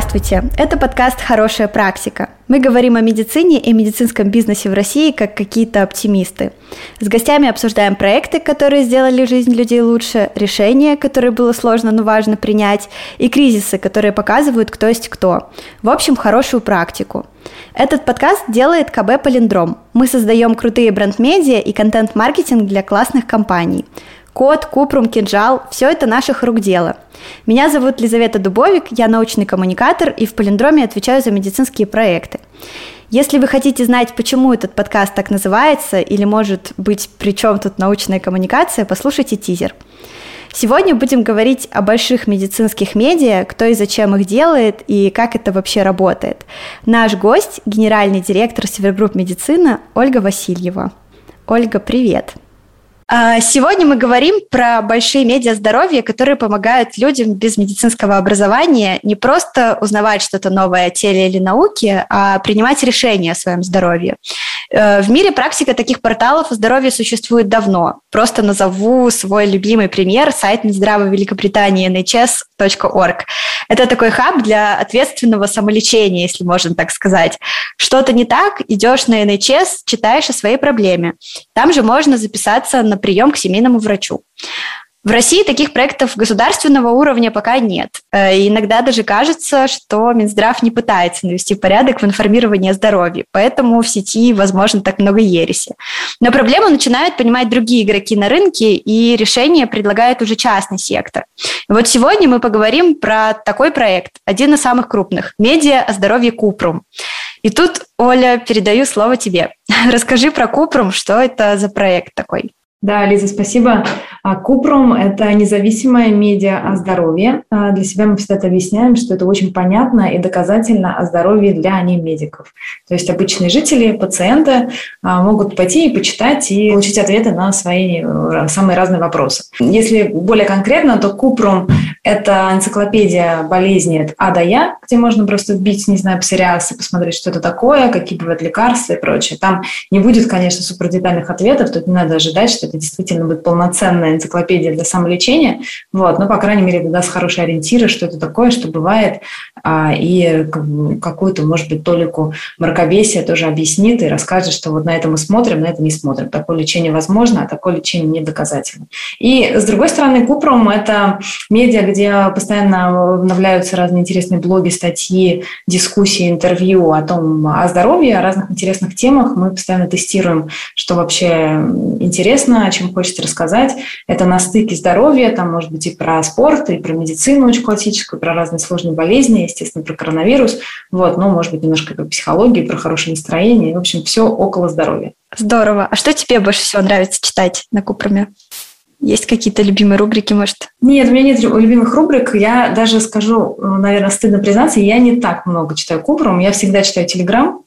Здравствуйте! Это подкаст «Хорошая практика». Мы говорим о медицине и медицинском бизнесе в России как какие-то оптимисты. С гостями обсуждаем проекты, которые сделали жизнь людей лучше, решения, которые было сложно, но важно принять, и кризисы, которые показывают, кто есть кто. В общем, хорошую практику. Этот подкаст делает КБ «Полиндром». Мы создаем крутые бренд-медиа и контент-маркетинг для классных компаний. Код, Купрум, Кинжал – все это наших рук дело. Меня зовут Лизавета Дубовик, я научный коммуникатор и в Полиндроме отвечаю за медицинские проекты. Если вы хотите знать, почему этот подкаст так называется, или, может быть, при чем тут научная коммуникация, послушайте тизер. Сегодня будем говорить о больших медицинских медиа, кто и зачем их делает и как это вообще работает. Наш гость – генеральный директор Севергрупп Медицина Ольга Васильева. Ольга, привет! А, сегодня мы говорим про большие медиа здоровья, которые помогают людям без медицинского образования не просто узнавать что-то новое о теле или науке, а принимать решения о своем здоровье. Э, в мире практика таких порталов о здоровье существует давно. Просто назову свой любимый пример – сайт Минздрава Великобритании nhs.org. Это такой хаб для ответственного самолечения, если можно так сказать. Что-то не так, идешь на NHS, читаешь о своей проблеме. Там же можно записаться на прием к семейному врачу. В России таких проектов государственного уровня пока нет. Э, и иногда даже кажется, что Минздрав не пытается навести порядок в информировании о здоровье, поэтому в сети, возможно, так много ереси. Но проблему начинают понимать другие игроки на рынке, и решение предлагает уже частный сектор. И вот сегодня мы поговорим про такой проект, один из самых крупных – медиа о здоровье Купрум. И тут, Оля, передаю слово тебе. Расскажи про Купрум, что это за проект такой. Да, Лиза, спасибо. А, Купром – это независимая медиа о здоровье. А, для себя мы всегда это объясняем, что это очень понятно и доказательно о здоровье для немедиков. То есть обычные жители, пациенты а, могут пойти и почитать и получить ответы на свои э, самые разные вопросы. Если более конкретно, то Купром – это энциклопедия болезней от А до Я, где можно просто вбить, не знаю, псориаз и посмотреть, что это такое, какие бывают лекарства и прочее. Там не будет, конечно, супердетальных ответов, тут не надо ожидать, что это действительно будет полноценная энциклопедия для самолечения, вот, но, по крайней мере, это даст хорошие ориентиры, что это такое, что бывает, а, и какую-то, может быть, толику мракобесия тоже объяснит и расскажет, что вот на это мы смотрим, на это не смотрим. Такое лечение возможно, а такое лечение не доказательно. И, с другой стороны, Купром – это медиа, где постоянно обновляются разные интересные блоги, статьи, дискуссии, интервью о том, о здоровье, о разных интересных темах. Мы постоянно тестируем, что вообще интересно, о чем хочется рассказать. Это на стыке здоровья, там может быть и про спорт, и про медицину очень классическую, про разные сложные болезни, естественно, про коронавирус, вот, но может быть немножко про психологию, про хорошее настроение, в общем, все около здоровья. Здорово. А что тебе больше всего нравится читать на Купроме? Есть какие-то любимые рубрики, может? Нет, у меня нет любимых рубрик. Я даже скажу, наверное, стыдно признаться, я не так много читаю Купром. Я всегда читаю Телеграм.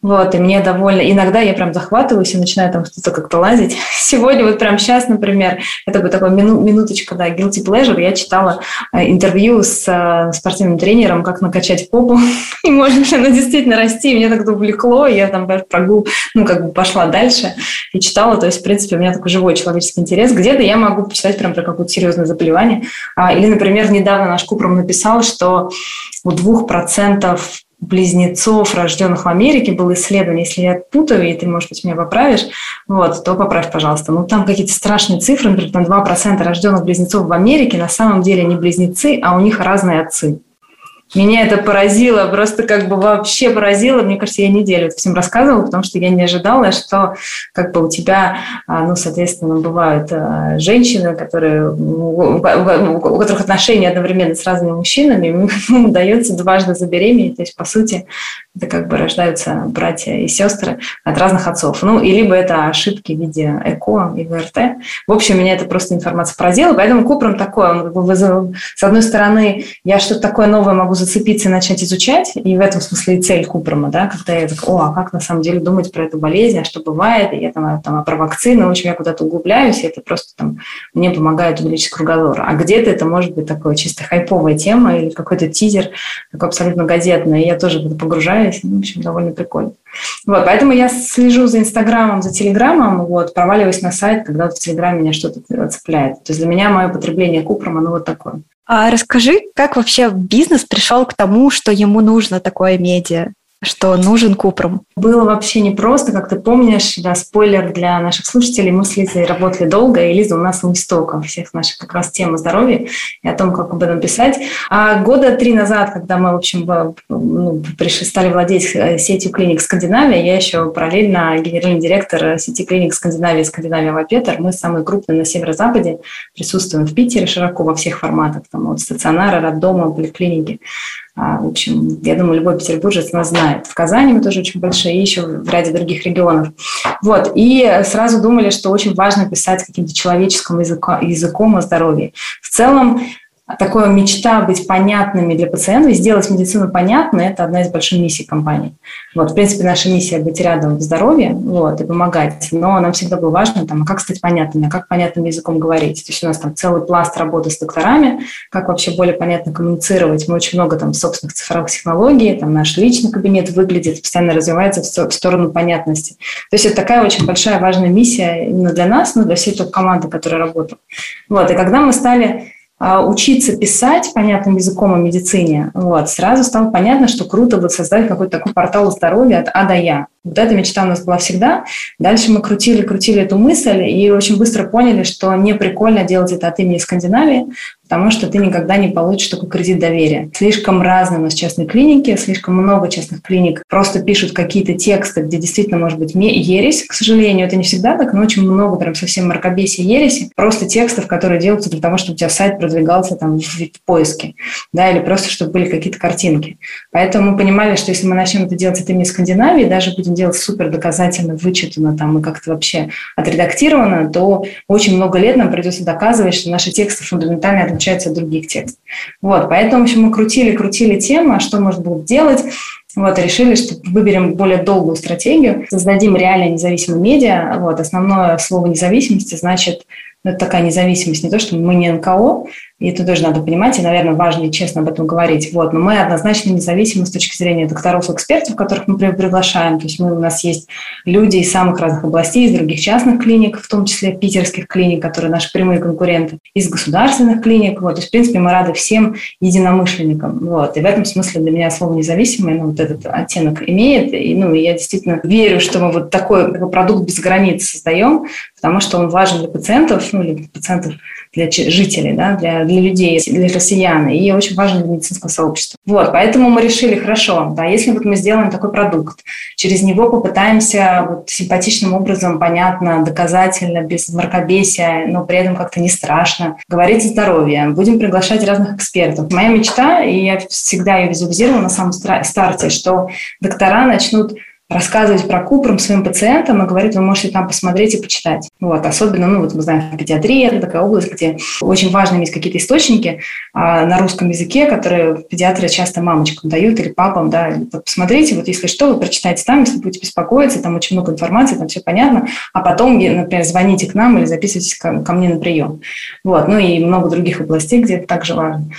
Вот, и мне довольно... Иногда я прям захватываюсь и начинаю там что-то как-то лазить. Сегодня, вот прям сейчас, например, это бы такой мину, минуточка, да, guilty pleasure, я читала э, интервью с э, спортивным тренером, как накачать попу, и можно ли она действительно расти, и меня так увлекло, я там прогул, ну, как бы пошла дальше и читала, то есть, в принципе, у меня такой живой человеческий интерес. Где-то я могу почитать прям про какое-то серьезное заболевание. А, или, например, недавно наш Купром написал, что у двух процентов близнецов, рожденных в Америке, было исследование, если я путаю, и ты, может быть, меня поправишь, вот, то поправь, пожалуйста. Ну, там какие-то страшные цифры, например, там 2% рожденных близнецов в Америке на самом деле не близнецы, а у них разные отцы. Меня это поразило, просто как бы вообще поразило. Мне кажется, я неделю это всем рассказывала, потому что я не ожидала, что как бы у тебя, а, ну, соответственно, бывают а, женщины, которые, у которых отношения одновременно с разными мужчинами, им удается дважды забеременеть. То есть, по сути, это как бы рождаются братья и сестры от разных отцов. Ну, и либо это ошибки в виде ЭКО и ВРТ. В общем, меня это просто информация поразила, поэтому Купром такой, он как бы с одной стороны, я что-то такое новое могу зацепиться и начать изучать, и в этом смысле и цель Купрома, да, когда я так, о, а как на самом деле думать про эту болезнь, а что бывает, и я там, там про вакцины, в общем, я куда-то углубляюсь, и это просто там мне помогает увеличить кругозор. А где-то это может быть такое чисто хайповая тема или какой-то тизер, такой абсолютно газетный, и я тоже погружаюсь, ну, в общем, довольно прикольно. Вот, поэтому я слежу за Инстаграмом, за Телеграмом, вот, проваливаюсь на сайт, когда в Телеграме меня что-то цепляет. То есть для меня мое потребление Купром, оно вот такое. А расскажи, как вообще бизнес пришел к тому, что ему нужно такое медиа? Что нужен Купром? Было вообще непросто, как ты помнишь, да, спойлер для наших слушателей, мы с Лизой работали долго, и Лиза у нас у истоков всех наших как раз тем здоровья и о том, как об этом писать. А года три назад, когда мы, в общем, ну, пришли, стали владеть э, сетью клиник Скандинавия, я еще параллельно генеральный директор сети клиник Скандинавии Скандинавия Вапетер. Мы самые крупные на северо-западе, присутствуем в Питере широко во всех форматах, там, от стационара, роддома, поликлиники. А, в общем, я думаю, любой петербуржец нас знает. В Казани мы тоже очень большие, и еще в ряде других регионов. Вот. И сразу думали, что очень важно писать каким-то человеческим языком, языком о здоровье. В целом, такое мечта быть понятными для пациентов, сделать медицину понятной – это одна из больших миссий компании. Вот, в принципе, наша миссия – быть рядом в здоровье вот, и помогать, но нам всегда было важно, там, а как стать понятными, а как понятным языком говорить. То есть у нас там целый пласт работы с докторами, как вообще более понятно коммуницировать. Мы очень много там собственных цифровых технологий, там наш личный кабинет выглядит, постоянно развивается в сторону понятности. То есть это такая очень большая важная миссия именно для нас, но для всей той команды, которая работала. Вот, и когда мы стали учиться писать понятным языком о медицине, вот, сразу стало понятно, что круто будет создать какой-то такой портал здоровья от А до Я. Вот эта мечта у нас была всегда. Дальше мы крутили, крутили эту мысль и очень быстро поняли, что не прикольно делать это от имени Скандинавии, потому что ты никогда не получишь такой кредит доверия. Слишком разные у нас частные клиники, слишком много частных клиник просто пишут какие-то тексты, где действительно может быть ересь, к сожалению, это не всегда так, но очень много прям совсем мракобесия ереси, просто текстов, которые делаются для того, чтобы у тебя сайт продвигался там в поиске, да, или просто чтобы были какие-то картинки. Поэтому мы понимали, что если мы начнем это делать от имени Скандинавии, даже будем делать супер доказательно, вычитано там и как-то вообще отредактировано, то очень много лет нам придется доказывать, что наши тексты фундаментально отличаются от других текстов. Вот, поэтому, в общем, мы крутили-крутили тему, а что можно было делать. Вот, решили, что выберем более долгую стратегию, создадим реально независимый медиа. Вот, основное слово независимости значит, ну, это такая независимость, не то, что мы не НКО, и это тоже надо понимать, и, наверное, важно и честно об этом говорить. Вот. Но мы однозначно независимы с точки зрения докторов и экспертов, которых мы приглашаем. То есть мы, у нас есть люди из самых разных областей, из других частных клиник, в том числе питерских клиник, которые наши прямые конкуренты, из государственных клиник. Вот. То есть, в принципе, мы рады всем единомышленникам. Вот. И в этом смысле для меня слово «независимый» ну, вот этот оттенок имеет. И ну, я действительно верю, что мы вот такой продукт без границ создаем, потому что он важен для пациентов, ну, для пациентов, для жителей, да, для для людей, для россиян, и очень важен для медицинского сообщества. Вот, поэтому мы решили, хорошо, да, если вот мы сделаем такой продукт, через него попытаемся вот симпатичным образом, понятно, доказательно, без мракобесия, но при этом как-то не страшно, говорить о здоровье, будем приглашать разных экспертов. Моя мечта, и я всегда ее визуализировала на самом старте, что доктора начнут рассказывать про Купром своим пациентам и говорить, вы можете там посмотреть и почитать. Вот, особенно, ну, вот мы знаем, педиатрия – это такая область, где очень важно иметь какие-то источники а, на русском языке, которые педиатры часто мамочкам дают или папам, да, вот посмотрите, вот если что, вы прочитайте там, если будете беспокоиться, там очень много информации, там все понятно, а потом, например, звоните к нам или записывайтесь ко, ко мне на прием. Вот, ну и много других областей, где это также важно.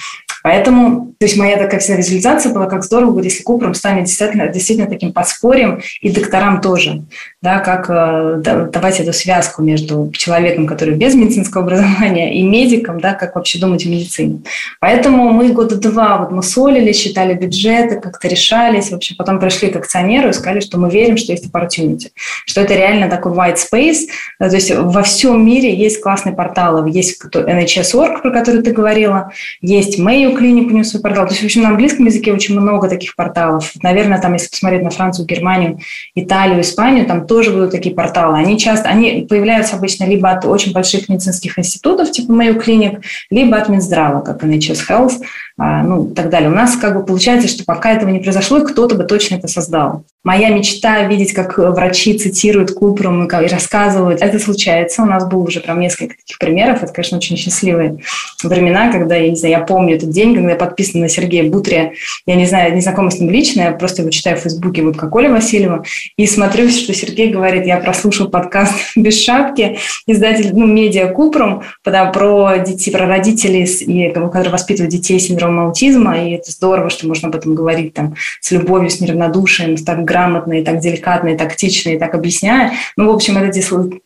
Поэтому, то есть моя такая вся визуализация была, как здорово будет, если Купром станет действительно, действительно таким подспорьем и докторам тоже, да, как э, давать эту связку между человеком, который без медицинского образования, и медиком, да, как вообще думать о медицине. Поэтому мы года два вот мы солили, считали бюджеты, как-то решались, вообще потом пришли к акционеру и сказали, что мы верим, что есть opportunity, что это реально такой white space, да, то есть во всем мире есть классные порталы, есть NHS.org, про который ты говорила, есть Mayo клинику него свой портал. То есть, в общем, на английском языке очень много таких порталов. Наверное, там, если посмотреть на Францию, Германию, Италию, Испанию, там тоже будут такие порталы. Они часто, они появляются обычно либо от очень больших медицинских институтов, типа Mayo Clinic, либо от Минздрава, как NHS Health, ну, и так далее. У нас как бы получается, что пока этого не произошло, кто-то бы точно это создал. Моя мечта видеть, как врачи цитируют Купром и, рассказывают. Это случается. У нас было уже прям несколько таких примеров. Это, конечно, очень счастливые времена, когда, я не знаю, я помню этот день, когда я подписана на Сергея Бутрия. Я не знаю, не знакома с ним лично, я просто его читаю в Фейсбуке, вот как Оля Васильева, и смотрю, что Сергей говорит, я прослушал подкаст «Без шапки», издатель, ну, медиа Купром, про детей, про родителей, которые воспитывают детей с синдромом аутизма, и это здорово, что можно об этом говорить там с любовью, с неравнодушием, так грамотно и так деликатно, и тактично, и так объясняя. Ну, в общем, это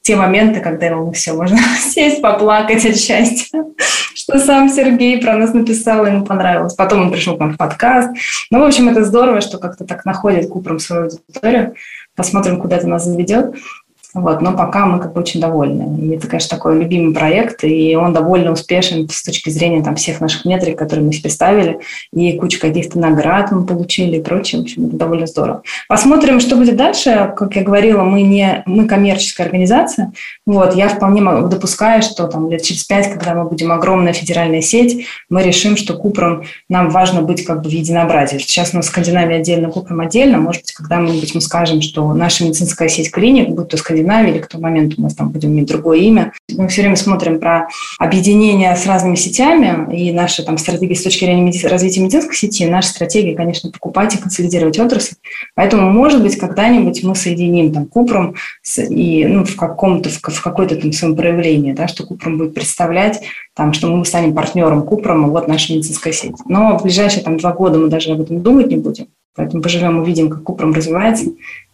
те моменты, когда ну, все, можно сесть, поплакать от счастья, что сам Сергей про нас написал, ему понравилось. Потом он пришел к нам в подкаст. Ну, в общем, это здорово, что как-то так находит Купром свою аудиторию. Посмотрим, куда это нас заведет. Вот, но пока мы как бы очень довольны. И это, конечно, такой любимый проект, и он довольно успешен с точки зрения там, всех наших метрик, которые мы себе ставили, и кучу каких-то наград мы получили и прочее. В общем, это довольно здорово. Посмотрим, что будет дальше. Как я говорила, мы не мы коммерческая организация. Вот, я вполне допускаю, что там лет через пять, когда мы будем огромная федеральная сеть, мы решим, что Купром нам важно быть как бы в единообразии. Сейчас у нас Скандинавия отдельно, Купром отдельно. Может быть, когда-нибудь мы скажем, что наша медицинская сеть клиник, будь то Скандинавия, Скандинавии, или к тому моменту у нас там будем иметь другое имя. Мы все время смотрим про объединение с разными сетями, и наша там стратегия с точки зрения меди... развития медицинской сети, наша стратегия, конечно, покупать и консолидировать отрасль. Поэтому, может быть, когда-нибудь мы соединим там Купром с, и ну, в каком-то, в, в какой-то там своем проявлении, да, что Купром будет представлять там, что мы станем партнером Купрома, вот наша медицинская сеть. Но в ближайшие там два года мы даже об этом думать не будем. Поэтому поживем, увидим, как Купром развивается,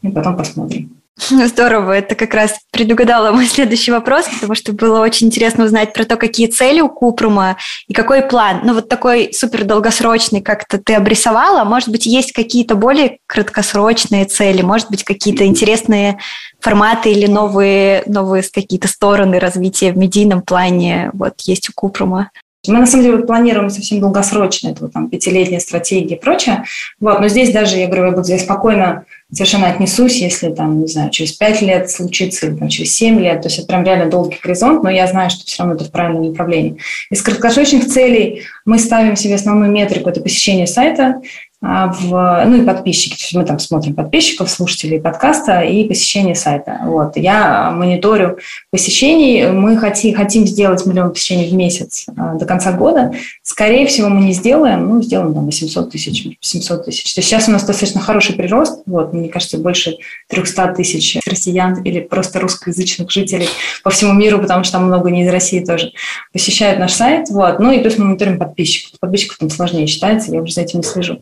и потом посмотрим. Здорово, это как раз предугадало мой следующий вопрос, потому что было очень интересно узнать про то, какие цели у Купрума и какой план. Ну вот такой супер долгосрочный как-то ты обрисовала. Может быть, есть какие-то более краткосрочные цели, может быть, какие-то интересные форматы или новые, новые какие-то стороны развития в медийном плане вот есть у Купрума. Мы, на самом деле, планируем совсем долгосрочно, это вот, там пятилетняя стратегия и прочее. Вот, но здесь даже, я говорю, я буду здесь спокойно совершенно отнесусь, если там, не знаю, через пять лет случится или там, через семь лет. То есть это прям реально долгий горизонт, но я знаю, что все равно это в правильном направлении. Из краткосрочных целей мы ставим себе основную метрику – это посещение сайта, в, ну и подписчики. То есть мы там смотрим подписчиков, слушателей подкаста и посещение сайта. Вот. Я мониторю посещений. Мы хотим, хотим сделать миллион посещений в месяц а, до конца года. Скорее всего, мы не сделаем, ну, сделаем там 800 тысяч, 700 тысяч. То есть сейчас у нас достаточно хороший прирост. Вот, мне кажется, больше 300 тысяч россиян или просто русскоязычных жителей по всему миру, потому что там много не из России тоже посещают наш сайт. Вот. Ну и плюс мы мониторим подписчиков. Подписчиков там сложнее считается, я уже за этим не слежу.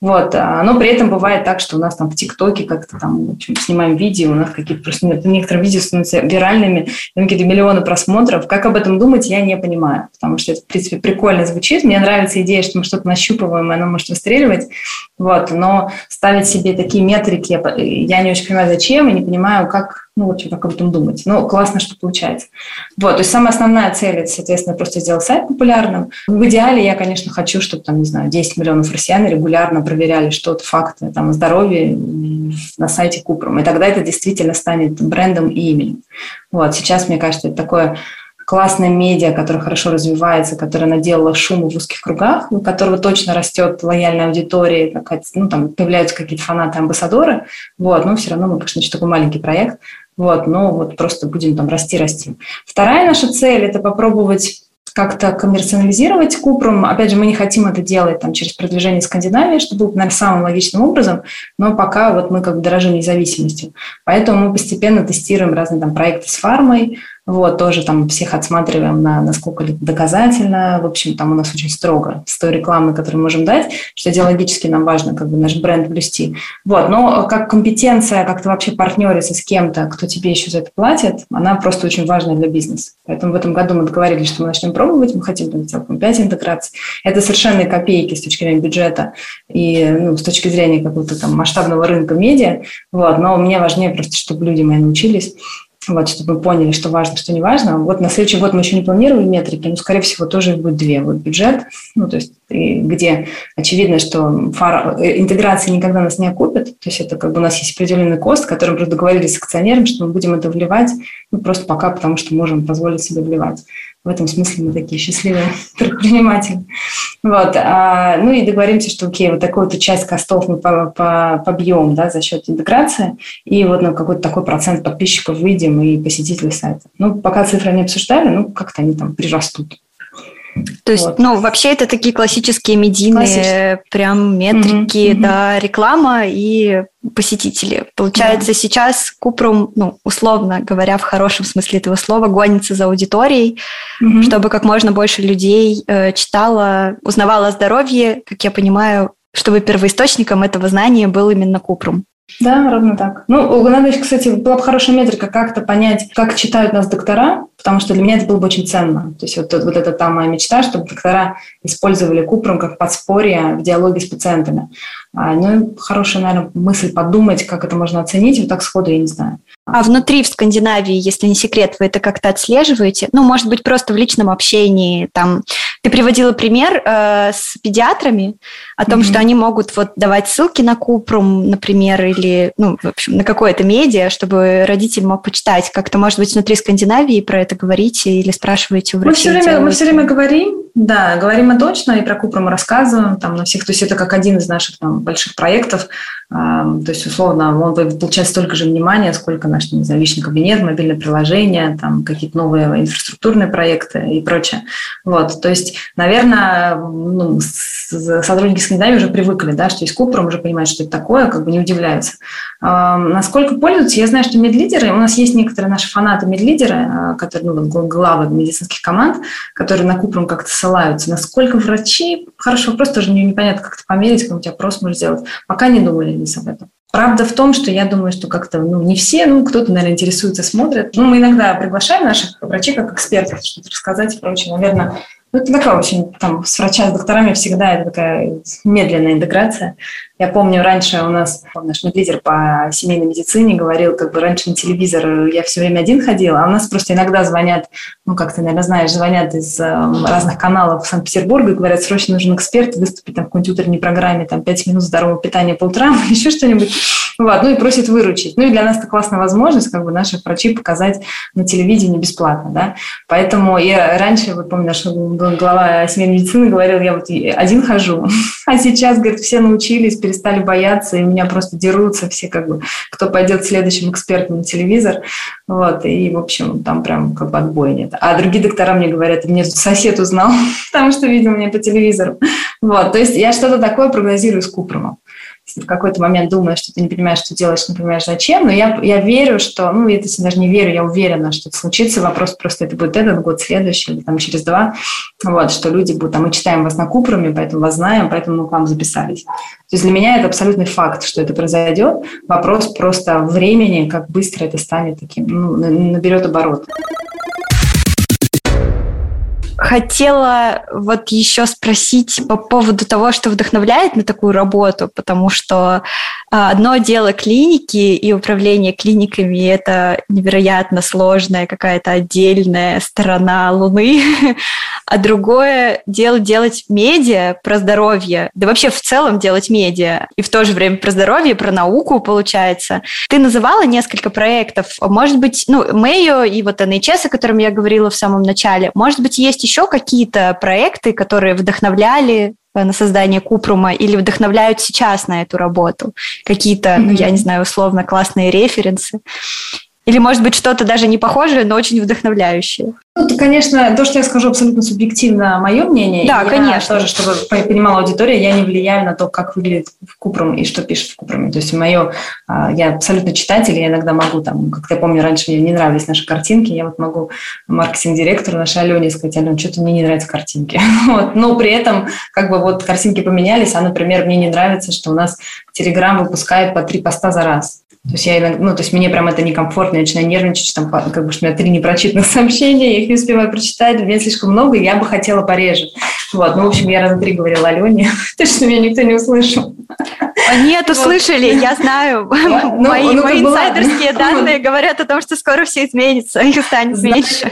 Вот. А, но при этом бывает так, что у нас там в ТикТоке как-то там снимаем видео, у нас какие-то просто некоторые видео становятся виральными, какие-то миллионы просмотров. Как об этом думать, я не понимаю, потому что это, в принципе, прикольно звучит. Мне нравится идея, что мы что-то нащупываем, и оно может выстреливать. Вот. Но ставить себе такие метрики, я не очень понимаю, зачем, и не понимаю, как ну, в общем, как об этом думать. Ну, классно, что получается. Вот, то есть самая основная цель – это, соответственно, просто сделать сайт популярным. В идеале я, конечно, хочу, чтобы, там, не знаю, 10 миллионов россиян регулярно проверяли что-то, факты там, о здоровье на сайте Купром. И тогда это действительно станет брендом и именем. Вот, сейчас, мне кажется, это такое классная медиа, которая хорошо развивается, которая наделала шума в узких кругах, у которого точно растет лояльная аудитория, ну, там появляются какие-то фанаты, амбассадоры, вот, но все равно мы, конечно, еще такой маленький проект, вот, но вот просто будем там расти-расти. Вторая наша цель – это попробовать как-то коммерциализировать Купрум. Опять же, мы не хотим это делать там, через продвижение Скандинавии, что было, наверное, самым логичным образом, но пока вот мы как бы дорожим независимостью. Поэтому мы постепенно тестируем разные там проекты с фармой, вот, тоже там всех отсматриваем на насколько это доказательно. В общем, там у нас очень строго с той рекламы, которую мы можем дать, что идеологически нам важно как бы наш бренд блюсти. Вот, но как компетенция, как то вообще партнериться с кем-то, кто тебе еще за это платит, она просто очень важна для бизнеса. Поэтому в этом году мы договорились, что мы начнем пробовать, мы хотим там целиком 5 интеграций. Это совершенно копейки с точки зрения бюджета и ну, с точки зрения какого-то там масштабного рынка медиа. Вот, но мне важнее просто, чтобы люди мои научились вот, чтобы мы поняли, что важно, что не важно. Вот на следующий год мы еще не планировали метрики, но, скорее всего, тоже будет две. Вот бюджет, ну, то есть где очевидно, что фара, э, интеграция никогда нас не окупит, то есть это как бы у нас есть определенный кост, который мы договорились с акционером, что мы будем это вливать, ну, просто пока потому, что можем позволить себе вливать. В этом смысле мы такие счастливые предприниматели. Вот. А, ну и договоримся, что окей, вот такую-то часть костов мы побьем да, за счет интеграции, и вот на какой-то такой процент подписчиков выйдем и посетителей сайта. Ну, пока цифры не обсуждали, ну, как-то они там прирастут. То есть, вот. ну, вообще это такие классические медийные прям метрики, угу, да, угу. реклама и посетители. Получается, да. сейчас Купрум, ну, условно говоря, в хорошем смысле этого слова, гонится за аудиторией, угу. чтобы как можно больше людей э, читало, узнавало о здоровье, как я понимаю, чтобы первоисточником этого знания был именно Купрум. Да, ровно так. Ну, надо, кстати, была бы хорошая метрика как-то понять, как читают нас доктора, потому что для меня это было бы очень ценно. То есть вот, вот это там моя мечта, чтобы доктора использовали Купрум как подспорье в диалоге с пациентами. А, ну, хорошая, наверное, мысль подумать, как это можно оценить, вот так сходу я не знаю. А внутри в Скандинавии, если не секрет, вы это как-то отслеживаете? Ну, может быть, просто в личном общении. Там ты приводила пример э, с педиатрами о том, mm-hmm. что они могут вот давать ссылки на Купрум, например, или ну, в общем, на какое-то медиа, чтобы родитель мог почитать. Как-то, может быть, внутри Скандинавии про это говорите или спрашиваете у врачей? Мы все время, мы все время говорим, да, говорим мы точно, и про Купрум рассказываем там на всех. То есть это как один из наших там больших проектов. То есть, условно, он получает столько же внимания, сколько наш, не знаю, личный кабинет, мобильное приложение, там какие-то новые инфраструктурные проекты и прочее. Вот, то есть, наверное, ну, сотрудники Скандинавии уже привыкли, да, что есть Купром, уже понимают, что это такое, как бы не удивляются. Насколько пользуются? Я знаю, что медлидеры, у нас есть некоторые наши фанаты медлидеры, а, которые, ну, главы медицинских команд, которые на Купром как-то ссылаются. Насколько врачи, хороший вопрос, тоже мне непонятно, как это померить, какой-нибудь опрос можно сделать. Пока не думали Денис об этом. Правда в том, что я думаю, что как-то ну, не все, ну, кто-то, наверное, интересуется, смотрит. Ну, мы иногда приглашаем наших врачей как экспертов, что-то рассказать и прочее. Наверное, ну, это такая очень, там, с врачами, с докторами всегда это такая медленная интеграция. Я помню, раньше у нас наш лидер по семейной медицине говорил, как бы раньше на телевизор я все время один ходила, а у нас просто иногда звонят, ну, как ты, наверное, знаешь, звонят из э, разных каналов Санкт-Петербурга и говорят, срочно нужен эксперт выступить там в какой-нибудь утренней программе, там, 5 минут здорового питания по утрам, еще что-нибудь. Вот, ну и просит выручить. Ну и для нас это классная возможность, как бы наших врачей показать на телевидении бесплатно, да. Поэтому я раньше, вот помню, наш глава семейной медицины говорил, я вот один хожу, а сейчас, говорит, все научились, перестали бояться, и меня просто дерутся все, как бы, кто пойдет следующим экспертом на телевизор. Вот, и, в общем, там прям как бы отбоя нет. А другие доктора мне говорят, мне сосед узнал, потому что видел меня по телевизору. Вот, то есть я что-то такое прогнозирую с Купромом в какой-то момент думаешь, что ты не понимаешь, что делаешь, не понимаешь, зачем, но я, я верю, что, ну, я даже не верю, я уверена, что это случится, вопрос просто это будет этот год, следующий, или там через два, вот, что люди будут, а мы читаем вас на Купраме, поэтому вас знаем, поэтому мы к вам записались. То есть для меня это абсолютный факт, что это произойдет, вопрос просто времени, как быстро это станет таким, ну, наберет оборот. Хотела вот еще спросить по поводу того, что вдохновляет на такую работу, потому что а, одно дело клиники и управление клиниками – это невероятно сложная какая-то отдельная сторона Луны, а другое дело делать медиа про здоровье, да вообще в целом делать медиа, и в то же время про здоровье, про науку, получается. Ты называла несколько проектов, может быть, ну, Мэйо и вот NHS, о котором я говорила в самом начале, может быть, есть еще какие-то проекты, которые вдохновляли э, на создание Купрума или вдохновляют сейчас на эту работу? Какие-то, mm-hmm. ну, я не знаю, условно классные референсы? Или, может быть, что-то даже не похожее, но очень вдохновляющее? Ну, это, конечно, то, что я скажу, абсолютно субъективно мое мнение. Да, я конечно. Тоже, чтобы понимала аудитория, я не влияю на то, как выглядит в Купром и что пишет в Купроме. То есть мое, а, я абсолютно читатель, я иногда могу, там, как я помню, раньше мне не нравились наши картинки, я вот могу маркетинг-директору нашей Алене сказать, Алена, что-то мне не нравятся картинки. вот. Но при этом, как бы вот картинки поменялись, а, например, мне не нравится, что у нас Телеграм выпускает по три поста за раз. То есть я иногда, ну, то есть мне прям это некомфортно, я начинаю нервничать, там, как бы, что у меня три непрочитанных сообщения, я их не успеваю прочитать, меня слишком много, и я бы хотела пореже. Вот, ну, в общем, я раза три говорила Алене, то, что меня никто не услышал. Нет, услышали, я знаю. Ну, мои ну, мои инсайдерские данные говорят о том, что скоро все изменится, их станет меньше.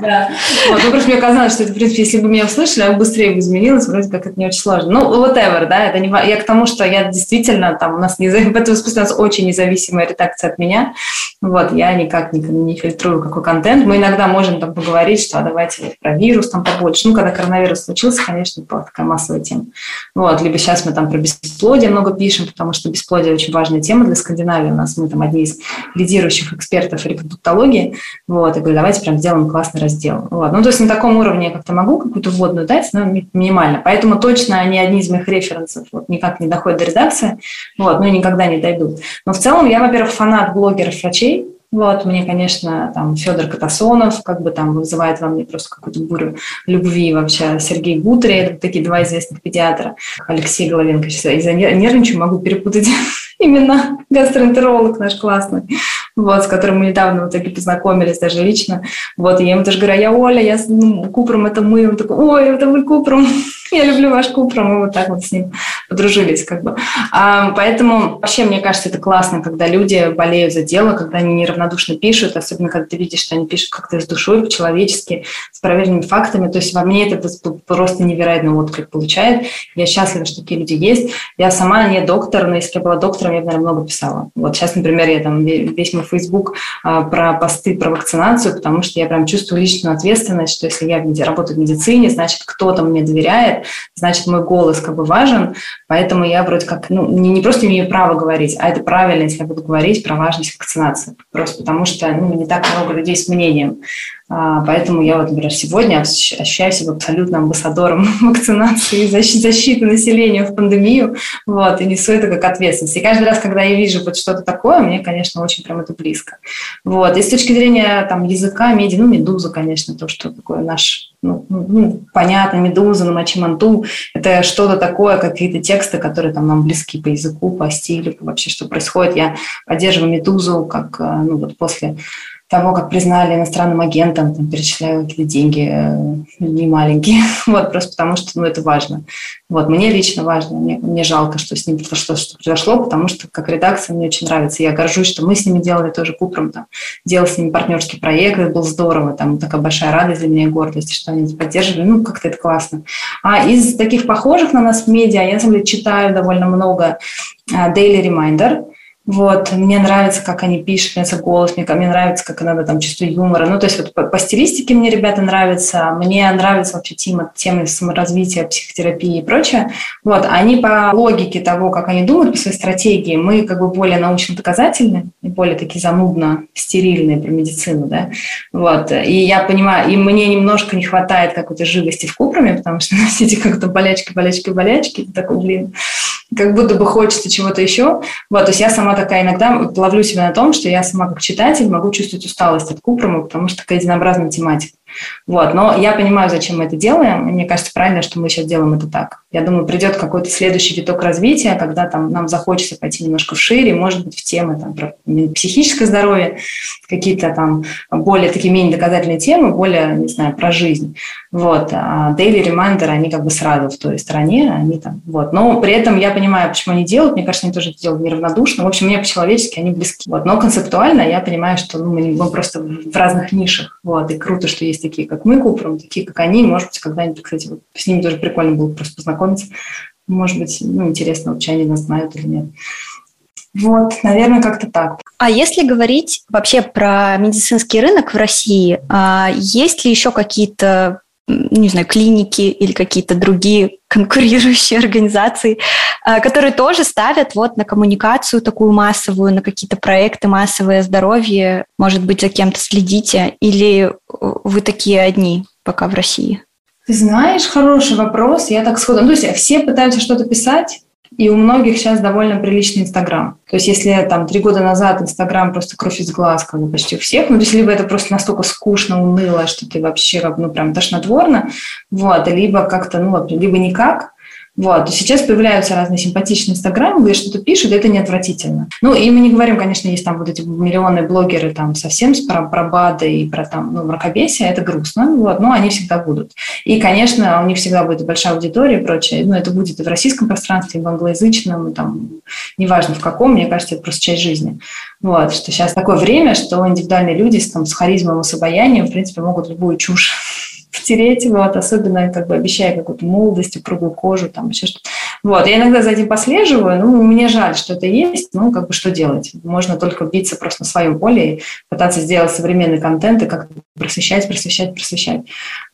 Да. Вот, ну, просто мне казалось, что это, в принципе, если бы меня услышали, я бы быстрее бы изменилась, вроде как это не очень сложно. Ну, whatever, да, это не... Я к тому, что я действительно, там, у нас не... в этом смысле у нас очень независимая редакция от меня. Вот, я никак не, не фильтрую какой контент. Мы иногда можем там поговорить, что а давайте про вирус там побольше. Ну, когда коронавирус случился, конечно, была такая массовая тема. Вот, либо сейчас мы там про бесплодие много пишем, потому что бесплодие очень важная тема для Скандинавии. У нас мы там одни из лидирующих экспертов репродуктологии. Вот, и говорю, давайте прям сделаем классный раздел. Вот. Ну, то есть на таком уровне я как-то могу какую-то вводную дать, но минимально. Поэтому точно они одни из моих референсов вот, никак не доходят до редакции, вот, ну и никогда не дойдут. Но в целом я, во-первых, фанат блогеров-врачей, вот, мне, конечно, там Федор Катасонов как бы там вызывает во мне просто какую-то бурю любви вообще. Сергей Гутри, это такие два известных педиатра. Алексей Головенко, сейчас из-за нервничаю, могу перепутать именно гастроэнтеролог наш классный, вот, с которым мы недавно в итоге познакомились даже лично. Вот, и я ему тоже говорю, «А я Оля, я с ну, Купром, это мы. Он такой, ой, это вы Купром. Я люблю ваш Купра, мы вот так вот с ним подружились как бы. А, поэтому вообще, мне кажется, это классно, когда люди болеют за дело, когда они неравнодушно пишут, особенно когда ты видишь, что они пишут как-то с душой, по-человечески, с проверенными фактами. То есть во мне это просто невероятный отклик получает. Я счастлива, что такие люди есть. Я сама не доктор, но если я была доктором, я бы, наверное, много писала. Вот сейчас, например, я там весь мой Facebook а, про посты про вакцинацию, потому что я прям чувствую личную ответственность, что если я работаю в медицине, значит, кто-то мне доверяет, значит, мой голос как бы важен, поэтому я вроде как, ну, не, не просто имею право говорить, а это правильно, если я буду говорить про важность вакцинации, просто потому что ну, не так много людей с мнением. А, поэтому я вот, например, сегодня ощущаю себя абсолютно амбассадором вакцинации и защиты населения в пандемию, вот, и несу это как ответственность. И каждый раз, когда я вижу вот что-то такое, мне, конечно, очень прям это близко. Вот. И с точки зрения там, языка, меди, ну, медуза, конечно, то, что такое наш, ну, ну, ну понятно, медуза, ну, мачиманту, это что-то такое, какие-то тексты, которые там нам близки по языку, по стилю, вообще, что происходит. Я поддерживаю медузу, как, э, ну, вот после того, как признали иностранным агентом, там, перечисляю какие-то деньги э, не маленькие, вот, просто потому что, ну, это важно. Вот, мне лично важно, мне, мне жалко, что с ним произошло, что произошло, потому что как редакция мне очень нравится. Я горжусь, что мы с ними делали тоже Купром, там, делал с ними партнерский проект, это было здорово, там, такая большая радость для меня и гордость, что они поддерживали, ну, как-то это классно. А из таких похожих на нас медиа, я, на самом деле, читаю довольно много uh, Daily Reminder, вот, мне нравится, как они пишут, мне нравится голос, мне, мне нравится, как иногда там чувство юмора. Ну, то есть вот по, по стилистике мне ребята нравятся, мне нравится вообще тема, темы саморазвития, психотерапии и прочее. Вот, они по логике того, как они думают, по своей стратегии, мы как бы более научно-доказательны более такие занудно стерильные про медицину, да. Вот, и я понимаю, и мне немножко не хватает какой-то живости в Купраме, потому что все эти как-то болячки, болячки, болячки, такой, блин, как будто бы хочется чего-то еще. Вот, то есть я сама такая иногда ловлю себя на том, что я сама как читатель могу чувствовать усталость от Купрома, потому что такая единообразная тематика. Вот. Но я понимаю, зачем мы это делаем. И мне кажется, правильно, что мы сейчас делаем это так. Я думаю, придет какой-то следующий виток развития, когда там нам захочется пойти немножко вшире, может быть, в темы там, про психическое здоровье, какие-то там более такие менее доказательные темы, более, не знаю, про жизнь. Вот. А daily reminder, они как бы сразу в той стороне, они там, вот. Но при этом я понимаю, почему они делают. Мне кажется, они тоже это делают неравнодушно. В общем, мне по-человечески они близки. Вот. Но концептуально я понимаю, что ну, мы, мы просто в разных нишах. Вот. И круто, что есть такие, как мы, Купром, такие, как они. Может быть, когда-нибудь, кстати, вот с ними тоже прикольно было просто познакомиться. Может быть, ну, интересно, вообще они нас знают или нет. Вот, наверное, как-то так. А если говорить вообще про медицинский рынок в России, а есть ли еще какие-то не знаю, клиники или какие-то другие конкурирующие организации, а, которые тоже ставят вот на коммуникацию такую массовую, на какие-то проекты массовое здоровье, может быть, за кем-то следите, или вы такие одни пока в России? Ты знаешь, хороший вопрос. Я так сходу... Ну, то есть все пытаются что-то писать, и у многих сейчас довольно приличный Инстаграм. То есть если там три года назад Инстаграм просто кровь из глаз, как бы почти у всех, ну, то есть либо это просто настолько скучно, уныло, что ты вообще ну, прям тошнотворно, вот, либо как-то, ну, либо никак, вот. Сейчас появляются разные симпатичные инстаграмы, где что-то пишут, это не отвратительно. Ну, и мы не говорим, конечно, есть там вот эти миллионы блогеры там совсем про, про БАДы и про там, ну, мракобесие, это грустно, вот, но они всегда будут. И, конечно, у них всегда будет большая аудитория и прочее, но это будет и в российском пространстве, и в англоязычном, и там, неважно в каком, мне кажется, это просто часть жизни. Вот, что сейчас такое время, что индивидуальные люди с, там, с харизмой и с обаянием, в принципе, могут любую чушь втереть, вот, особенно как бы обещая какую-то молодость, упругую кожу, там еще что-то. Вот, я иногда за этим послеживаю, ну, мне жаль, что это есть, ну, как бы что делать? Можно только биться просто на своем поле и пытаться сделать современный контент и как-то просвещать, просвещать, просвещать.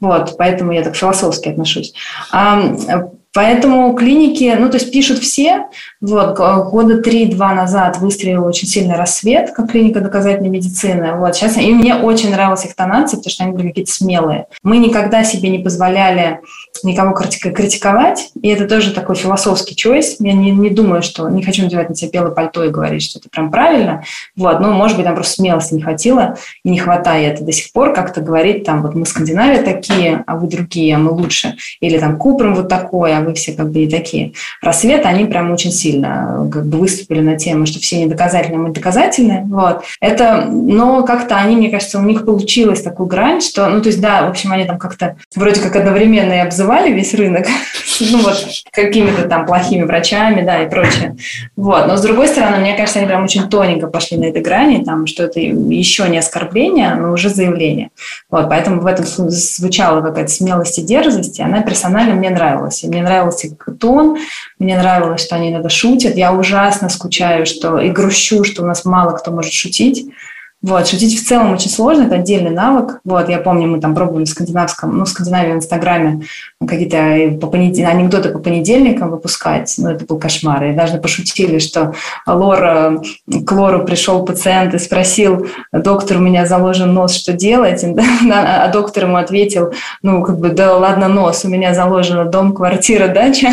Вот, поэтому я так философски отношусь. А Поэтому клиники, ну, то есть пишут все. Вот, года три-два назад выстрелил очень сильный рассвет, как клиника доказательной медицины. Вот, сейчас, и мне очень нравилась их тонация, потому что они были какие-то смелые. Мы никогда себе не позволяли никого критиковать, и это тоже такой философский чойс. Я не, не думаю, что не хочу надевать на себя белое пальто и говорить, что это прям правильно. Вот, ну, может быть, там просто смелости не хватило и не хватает до сих пор как-то говорить, там, вот мы Скандинавия такие, а вы другие, а мы лучше. Или там Купром вот такой, а вы все как бы и такие. Просвет, они прям очень сильно как бы выступили на тему, что все недоказательные, мы доказательные. Вот. Это, но как-то они, мне кажется, у них получилось такую грань, что, ну, то есть, да, в общем, они там как-то вроде как одновременно и обзывали весь рынок, ну, вот, какими-то там плохими врачами, да, и прочее. Вот. Но, с другой стороны, мне кажется, они прям очень тоненько пошли на этой грани, там, что это еще не оскорбление, но уже заявление. Вот. Поэтому в этом звучала какая-то смелость и дерзость, и она персонально мне нравилась. И мне нравился тон, мне нравилось, что они иногда шутят. Я ужасно скучаю что, и грущу, что у нас мало кто может шутить. Вот, шутить в целом очень сложно, это отдельный навык. Вот, я помню, мы там пробовали в скандинавском, ну, в Скандинавии в Инстаграме какие-то э, по понед... анекдоты по понедельникам выпускать, ну, это был кошмар. И даже пошутили, что Лора, к Лору пришел пациент и спросил, доктор, у меня заложен нос, что делать? А доктор ему ответил, ну, как бы, да ладно, нос, у меня заложено дом, квартира, дача.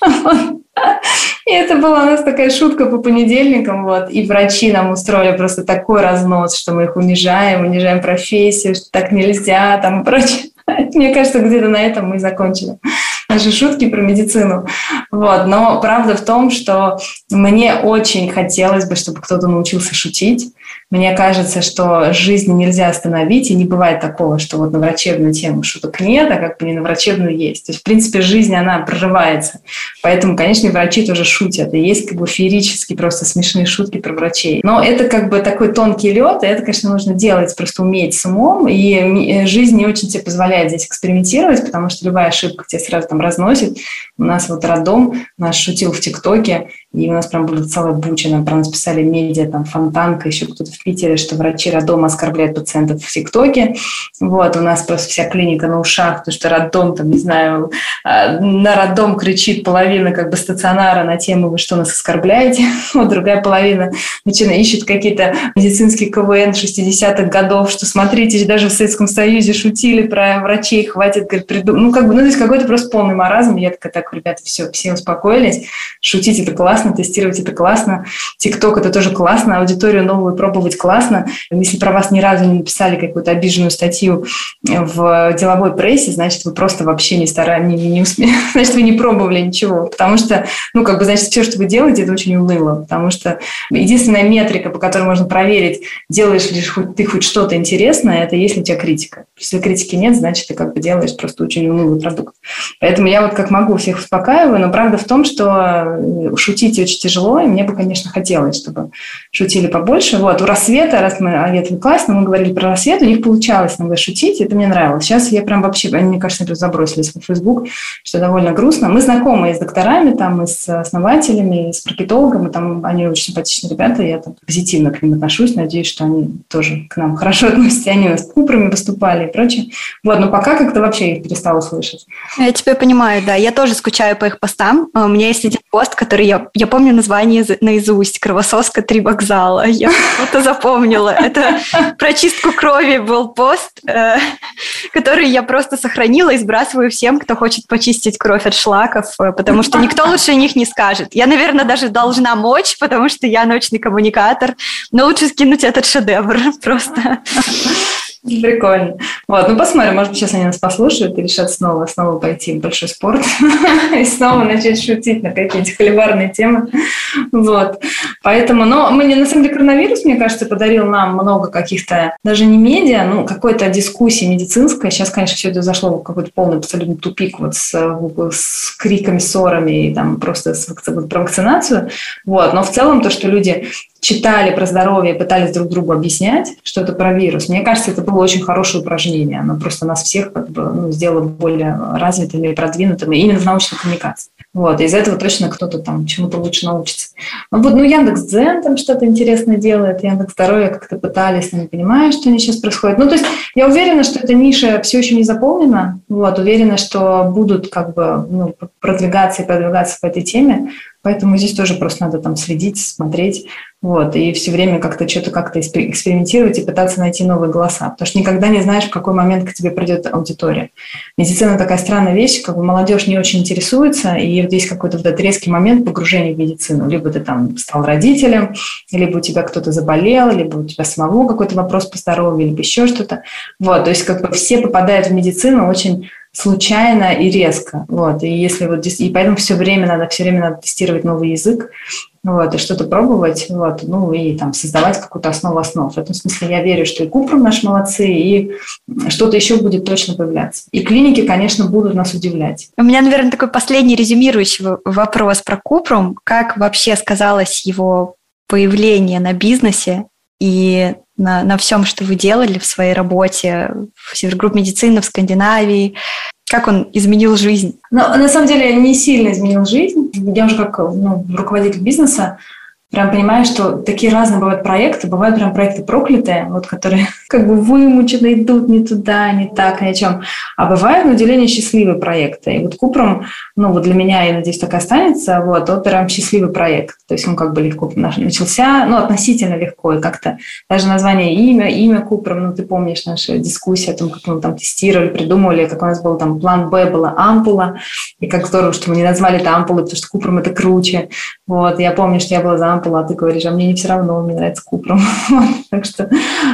И это была у нас такая шутка по понедельникам, вот, и врачи нам устроили просто такой разнос, что мы их унижаем, унижаем профессию, что так нельзя, там и прочее. Мне кажется, где-то на этом мы закончили наши шутки про медицину. Вот. Но правда в том, что мне очень хотелось бы, чтобы кто-то научился шутить, мне кажется, что жизнь нельзя остановить, и не бывает такого, что вот на врачебную тему шуток нет, а как бы не на врачебную есть. То есть, в принципе, жизнь, она прорывается. Поэтому, конечно, врачи тоже шутят. И есть как бы феерические, просто смешные шутки про врачей. Но это как бы такой тонкий лед, и это, конечно, нужно делать, просто уметь с умом. И жизнь не очень тебе позволяет здесь экспериментировать, потому что любая ошибка тебя сразу там разносит. У нас вот роддом наш шутил в ТикТоке, и у нас прям была целая буча, нам про нас медиа, там, Фонтанка, еще кто-то в Питере, что врачи роддома оскорбляют пациентов в ТикТоке. Вот, у нас просто вся клиника на ушах, потому что роддом, там, не знаю, а, на роддом кричит половина как бы стационара на тему «Вы что, нас оскорбляете?» Вот другая половина начинает, ищет какие-то медицинские КВН 60-х годов, что смотрите, даже в Советском Союзе шутили про врачей, хватит, говорит, придум... Ну, как бы, ну, здесь какой-то просто полный маразм. Я такая, так, ребята, все, все успокоились, шутить это классно, тестировать это классно, ТикТок это тоже классно, аудиторию новую пробовать классно. Если про вас ни разу не написали какую-то обиженную статью в деловой прессе, значит, вы просто вообще не старались, не, не успели, значит, вы не пробовали ничего, потому что, ну, как бы, значит, все, что вы делаете, это очень уныло, потому что единственная метрика, по которой можно проверить, делаешь ли ты хоть что-то интересное, это если у тебя критика. Если критики нет, значит, ты как бы делаешь просто очень унылый продукт. Поэтому я вот как могу всех успокаиваю, но правда в том, что шутить очень тяжело, и мне бы, конечно, хотелось, чтобы шутили побольше. Вот, у рассвета, раз мы, а это классно, мы говорили про рассвет, у них получалось иногда шутить, это мне нравилось. Сейчас я прям вообще, они, мне кажется, забросились в Facebook, что довольно грустно. Мы знакомы и с докторами, там, и с основателями, и с маркетологами, там, они очень симпатичные ребята, я там позитивно к ним отношусь, надеюсь, что они тоже к нам хорошо относятся, они с Купроми выступали и прочее. Вот, но пока как-то вообще их перестала слышать. Я тебя понимаю, да, я тоже скучаю по их постам. У меня есть один пост, который я, я помню название наизусть, «Кровососка, три вокзала». Я что-то запомнила. Это про чистку крови был пост, э, который я просто сохранила и сбрасываю всем, кто хочет почистить кровь от шлаков, э, потому что никто лучше них не скажет. Я, наверное, даже должна мочь, потому что я научный коммуникатор, но лучше скинуть этот шедевр просто. Прикольно. Вот, ну посмотрим, может сейчас они нас послушают и решат снова, снова пойти в большой спорт и снова начать шутить на какие-то холиварные темы. Вот. Поэтому, но мы не, на самом деле, коронавирус, мне кажется, подарил нам много каких-то, даже не медиа, ну, какой-то дискуссии медицинской. Сейчас, конечно, все это зашло в какой-то полный абсолютно тупик вот с, с криками, ссорами и там просто с, про вакцинацию. Вот. Но в целом то, что люди читали про здоровье, пытались друг другу объяснять что-то про вирус. Мне кажется, это было очень хорошее упражнение. Оно просто нас всех как бы, ну, сделало более развитыми и продвинутыми именно в научной коммуникации. Вот, из этого точно кто-то там чему-то лучше научится. Ну, вот, ну, Яндекс.Дзен там что-то интересное делает, Яндекс Здоровье как-то пытались, но не понимаю, что они сейчас происходит. Ну, то есть я уверена, что эта ниша все еще не заполнена, вот, уверена, что будут как бы ну, продвигаться и продвигаться по этой теме, Поэтому здесь тоже просто надо там следить, смотреть, вот, и все время как-то что-то как-то экспериментировать и пытаться найти новые голоса, потому что никогда не знаешь, в какой момент к тебе придет аудитория. Медицина такая странная вещь, как бы молодежь не очень интересуется, и здесь какой-то вот этот резкий момент погружения в медицину. Либо ты там стал родителем, либо у тебя кто-то заболел, либо у тебя самого какой-то вопрос по здоровью, либо еще что-то. Вот, то есть как бы все попадают в медицину очень случайно и резко. Вот. И если вот и поэтому все время надо, все время надо тестировать новый язык, вот, и что-то пробовать, вот, ну и там создавать какую-то основу основ. В этом смысле я верю, что и Купрум наши молодцы, и что-то еще будет точно появляться. И клиники, конечно, будут нас удивлять. У меня, наверное, такой последний резюмирующий вопрос про Купрум. Как вообще сказалось его появление на бизнесе и на, на всем, что вы делали в своей работе в Севергрупп медицины в Скандинавии? Как он изменил жизнь? Ну, на самом деле, не сильно изменил жизнь. Я уже как ну, руководитель бизнеса прям понимаю, что такие разные бывают проекты, бывают прям проекты проклятые, вот которые как бы вымученно идут не туда, не так, ни о чем. А бывают, на удивление, счастливые проекты. И вот Купром, ну вот для меня, я надеюсь, так и останется, вот, вот прям счастливый проект. То есть он как бы легко начался, ну, относительно легко, и как-то даже название имя, имя Купром, ну, ты помнишь нашу дискуссию о том, как мы там тестировали, придумывали, как у нас был там план Б, была ампула, и как здорово, что мы не назвали это ампулой, потому что Купром это круче. Вот, я помню, что я была за ампулу, а ты говоришь, а мне не все равно, мне нравится Купром. так что,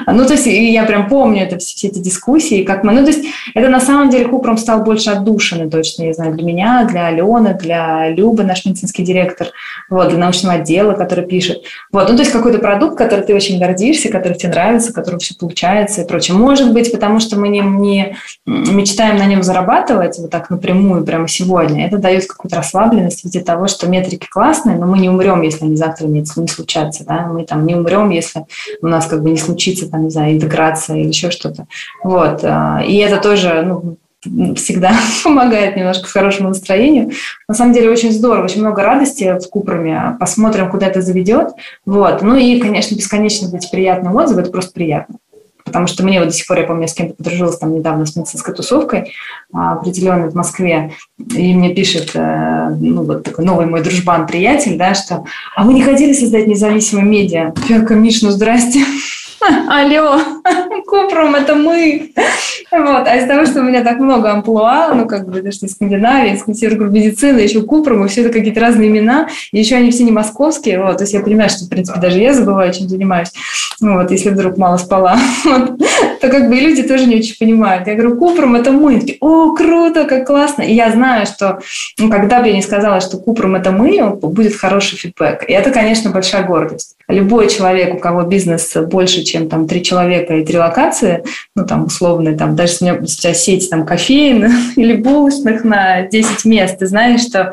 ну, то есть я прям помню это, все, все эти дискуссии, как мы, ну, то есть это на самом деле Купром стал больше отдушины, точно, я знаю, для меня, для Алены, для Любы, наш медицинский директор, вот, для научного отдела, который пишет. Вот, ну, то есть какой-то продукт, который ты очень гордишься, который тебе нравится, который все получается и прочее. Может быть, потому что мы не, не мечтаем на нем зарабатывать вот так напрямую прямо сегодня, это дает какую-то расслабленность в виде того, что метрики классные, но мы не умрем, если они завтра не, не случатся, да, мы там не умрем, если у нас как бы не случится там, не знаю, интеграция или еще что-то. Вот. А, и это тоже, ну, всегда помогает немножко хорошему настроению. На самом деле очень здорово, очень много радости в Купраме. Посмотрим, куда это заведет. Вот. Ну и, конечно, бесконечно эти приятные отзывы, это просто приятно. Потому что мне вот до сих пор, я помню, я с кем-то подружилась там недавно с медицинской тусовкой а, определенной в Москве, и мне пишет, э, ну, вот такой новый мой дружбан-приятель, да, что «А вы не хотели создать независимое медиа?» Я говорю, Миш, ну здрасте. Алло, Купром, это мы. Вот. А из-за того, что у меня так много амплуа, ну, как бы, Скандинавии, из Севергрупп медицины, еще Купром, и все это какие-то разные имена, и еще они все не московские, вот. То есть я понимаю, что, в принципе, даже я забываю, чем занимаюсь. Ну, вот, если вдруг мало спала, вот, то как бы и люди тоже не очень понимают. Я говорю, Купром – это мы. Такие, О, круто, как классно. И я знаю, что ну, когда бы я не сказала, что Купром – это мы, будет хороший фидбэк. И это, конечно, большая гордость. Любой человек, у кого бизнес больше, чем там три человека и три локации, ну, там, условно, там, даже если у тебя сеть там кофеин или булочных на 10 мест, ты знаешь, что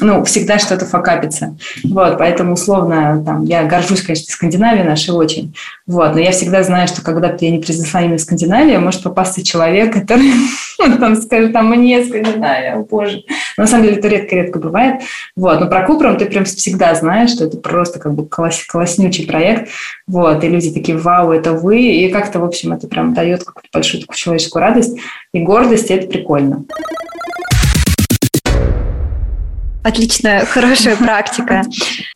ну, всегда что-то факапится. Вот, поэтому, условно, там, я горжусь, конечно, Скандинавией нашей очень. Вот, но я всегда знаю, что когда ты не произнесла именно Скандинавия, может попасться человек, который там скажет, там, мне Скандинавия, о боже. Но на самом деле это редко-редко бывает. Вот, но про Купром ты прям всегда знаешь, что это просто как бы класс, класснючий проект. Вот, и люди такие, вау, это вы. И как-то, в общем, это прям дает какую-то большую такую человеческую радость и гордость, и это прикольно. Отличная, хорошая практика.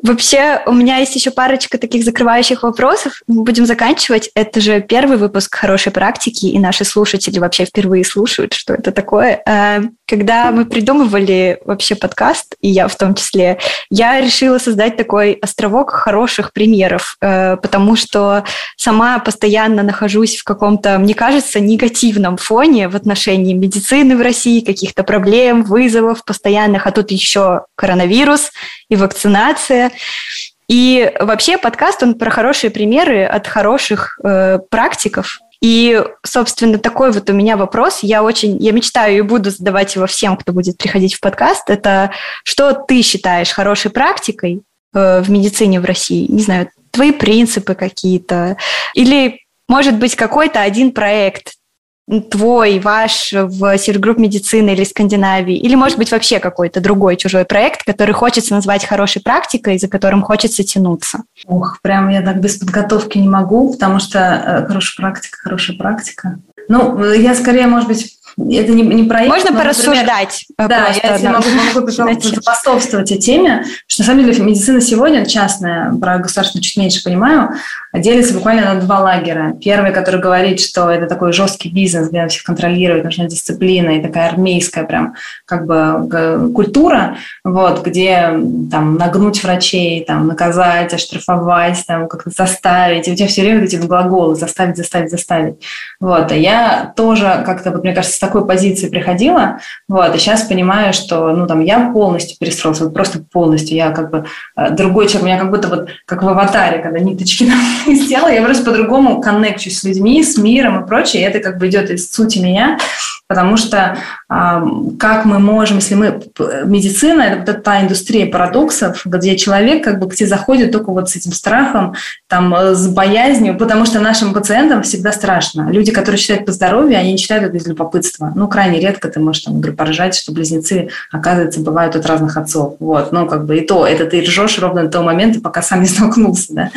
Вообще, у меня есть еще парочка таких закрывающих вопросов. Мы будем заканчивать. Это же первый выпуск хорошей практики, и наши слушатели вообще впервые слушают, что это такое. Э, когда мы придумывали вообще подкаст, и я в том числе, я решила создать такой островок хороших примеров, э, потому что сама постоянно нахожусь в каком-то, мне кажется, негативном фоне в отношении медицины в России, каких-то проблем, вызовов постоянных, а тут еще коронавирус и вакцинация. И вообще подкаст, он про хорошие примеры от хороших э, практиков, и, собственно, такой вот у меня вопрос. Я очень, я мечтаю и буду задавать его всем, кто будет приходить в подкаст. Это что ты считаешь хорошей практикой э, в медицине в России? Не знаю, твои принципы какие-то? Или, может быть, какой-то один проект, твой, ваш в Сергрупп медицины или Скандинавии, или, может быть, вообще какой-то другой чужой проект, который хочется назвать хорошей практикой, за которым хочется тянуться? Ох, прям я так без подготовки не могу, потому что э, хорошая практика, хорошая практика. Ну, я скорее, может быть, это не, не проект. Можно но, порассуждать. Например, да, я если могу, могу способствовать этой теме, что на самом деле медицина сегодня частная, про государственную чуть меньше понимаю, делится буквально на два лагеря. Первый, который говорит, что это такой жесткий бизнес, где всех контролирует, нужна дисциплина и такая армейская прям как бы культура, вот, где там нагнуть врачей, там наказать, оштрафовать, там как-то заставить, и у тебя все время эти глаголы заставить, заставить, заставить. Вот, а я тоже как-то, вот, мне кажется, с такой позиции приходила, вот, и сейчас понимаю, что, ну, там, я полностью перестроилась, вот просто полностью, я как бы э, другой человек, у меня как будто вот, как в аватаре, когда ниточки там сделала, я просто по-другому коннекчусь с людьми, с миром и прочее, и это как бы идет из сути меня, Потому что как мы можем, если мы... Медицина – это вот та индустрия парадоксов, где человек как бы к тебе заходит только вот с этим страхом, там, с боязнью, потому что нашим пациентам всегда страшно. Люди, которые читают по здоровью, они не читают это из любопытства. Ну, крайне редко ты можешь, там, например, поражать, что близнецы, оказывается, бывают от разных отцов. Вот, ну, как бы и то, это ты ржешь ровно до того момента, пока сам не столкнулся, да.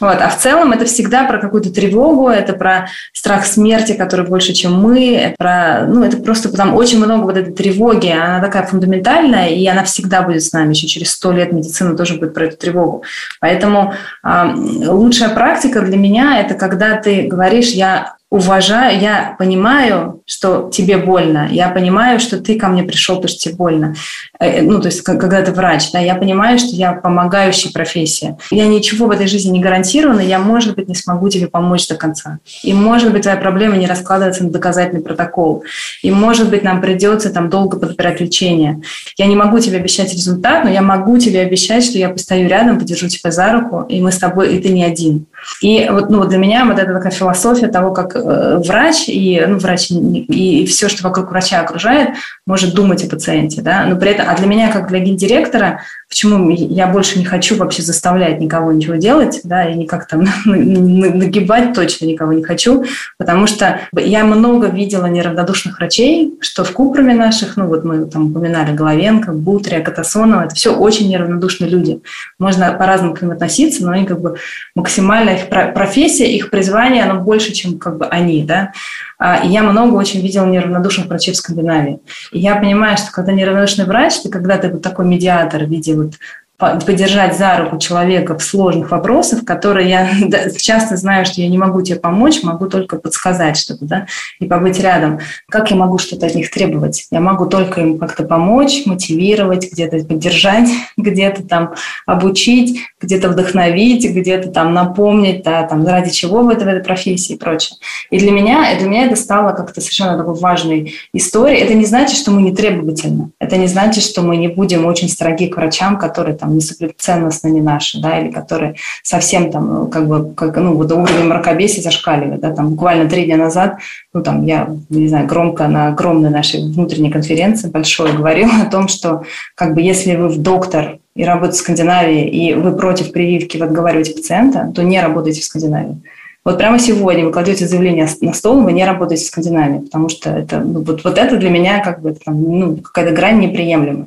Вот, а в целом это всегда про какую-то тревогу, это про страх смерти, который больше, чем мы, это про, ну, это просто там очень много вот этой тревоги, она такая фундаментальная, и она всегда будет с нами, еще через сто лет медицина тоже будет про эту тревогу. Поэтому э, лучшая практика для меня – это когда ты говоришь, я уважаю, я понимаю, что тебе больно, я понимаю, что ты ко мне пришел, потому что тебе больно. Э, ну, то есть, когда ты врач, да, я понимаю, что я помогающая профессия. Я ничего в этой жизни не гарантирована, я, может быть, не смогу тебе помочь до конца. И, может быть, твоя проблема не раскладывается на доказательный протокол. И, может быть, нам придется там долго подбирать лечение. Я не могу тебе обещать результат, но я могу тебе обещать, что я постою рядом, подержу тебя за руку, и мы с тобой, и ты не один. И вот, ну, для меня вот это такая философия того, как Э, врач и, ну, врач и все, что вокруг врача окружает, может думать о пациенте, да, но при этом, а для меня, как для гендиректора, почему я больше не хочу вообще заставлять никого ничего делать, да, и никак там нагибать точно никого не хочу, потому что я много видела неравнодушных врачей, что в Купраме наших, ну вот мы там упоминали Головенко, Бутрия, Катасонова, это все очень неравнодушные люди. Можно по-разному к ним относиться, но они как бы максимально их профессия, их призвание, оно больше, чем как бы они, да. А, и я много очень видела неравнодушных врачей в Скандинавии. И я понимаю, что когда неравнодушный врач, ты когда ты вот такой медиатор в виде вот поддержать за руку человека в сложных вопросах, которые я часто знаю, что я не могу тебе помочь, могу только подсказать что-то, да, и побыть рядом. Как я могу что-то от них требовать? Я могу только им как-то помочь, мотивировать, где-то поддержать, где-то там обучить, где-то вдохновить, где-то там напомнить, да, там, ради чего вы это в этой профессии и прочее. И для меня, для меня это стало как-то совершенно такой важной историей. Это не значит, что мы не требовательны. Это не значит, что мы не будем очень строги к врачам, которые там там ценностно не наши, да, или которые совсем там, ну, как бы, как, ну, вот уровень мракобесия зашкаливает, да, там буквально три дня назад, ну, там, я, не знаю, громко на огромной нашей внутренней конференции большой говорила о том, что, как бы, если вы в доктор и работаете в Скандинавии, и вы против прививки, вы отговариваете пациента, то не работайте в Скандинавии. Вот прямо сегодня вы кладете заявление на стол, вы не работаете в Скандинавии, потому что это, ну, вот, вот это для меня как бы ну, какая-то грань неприемлема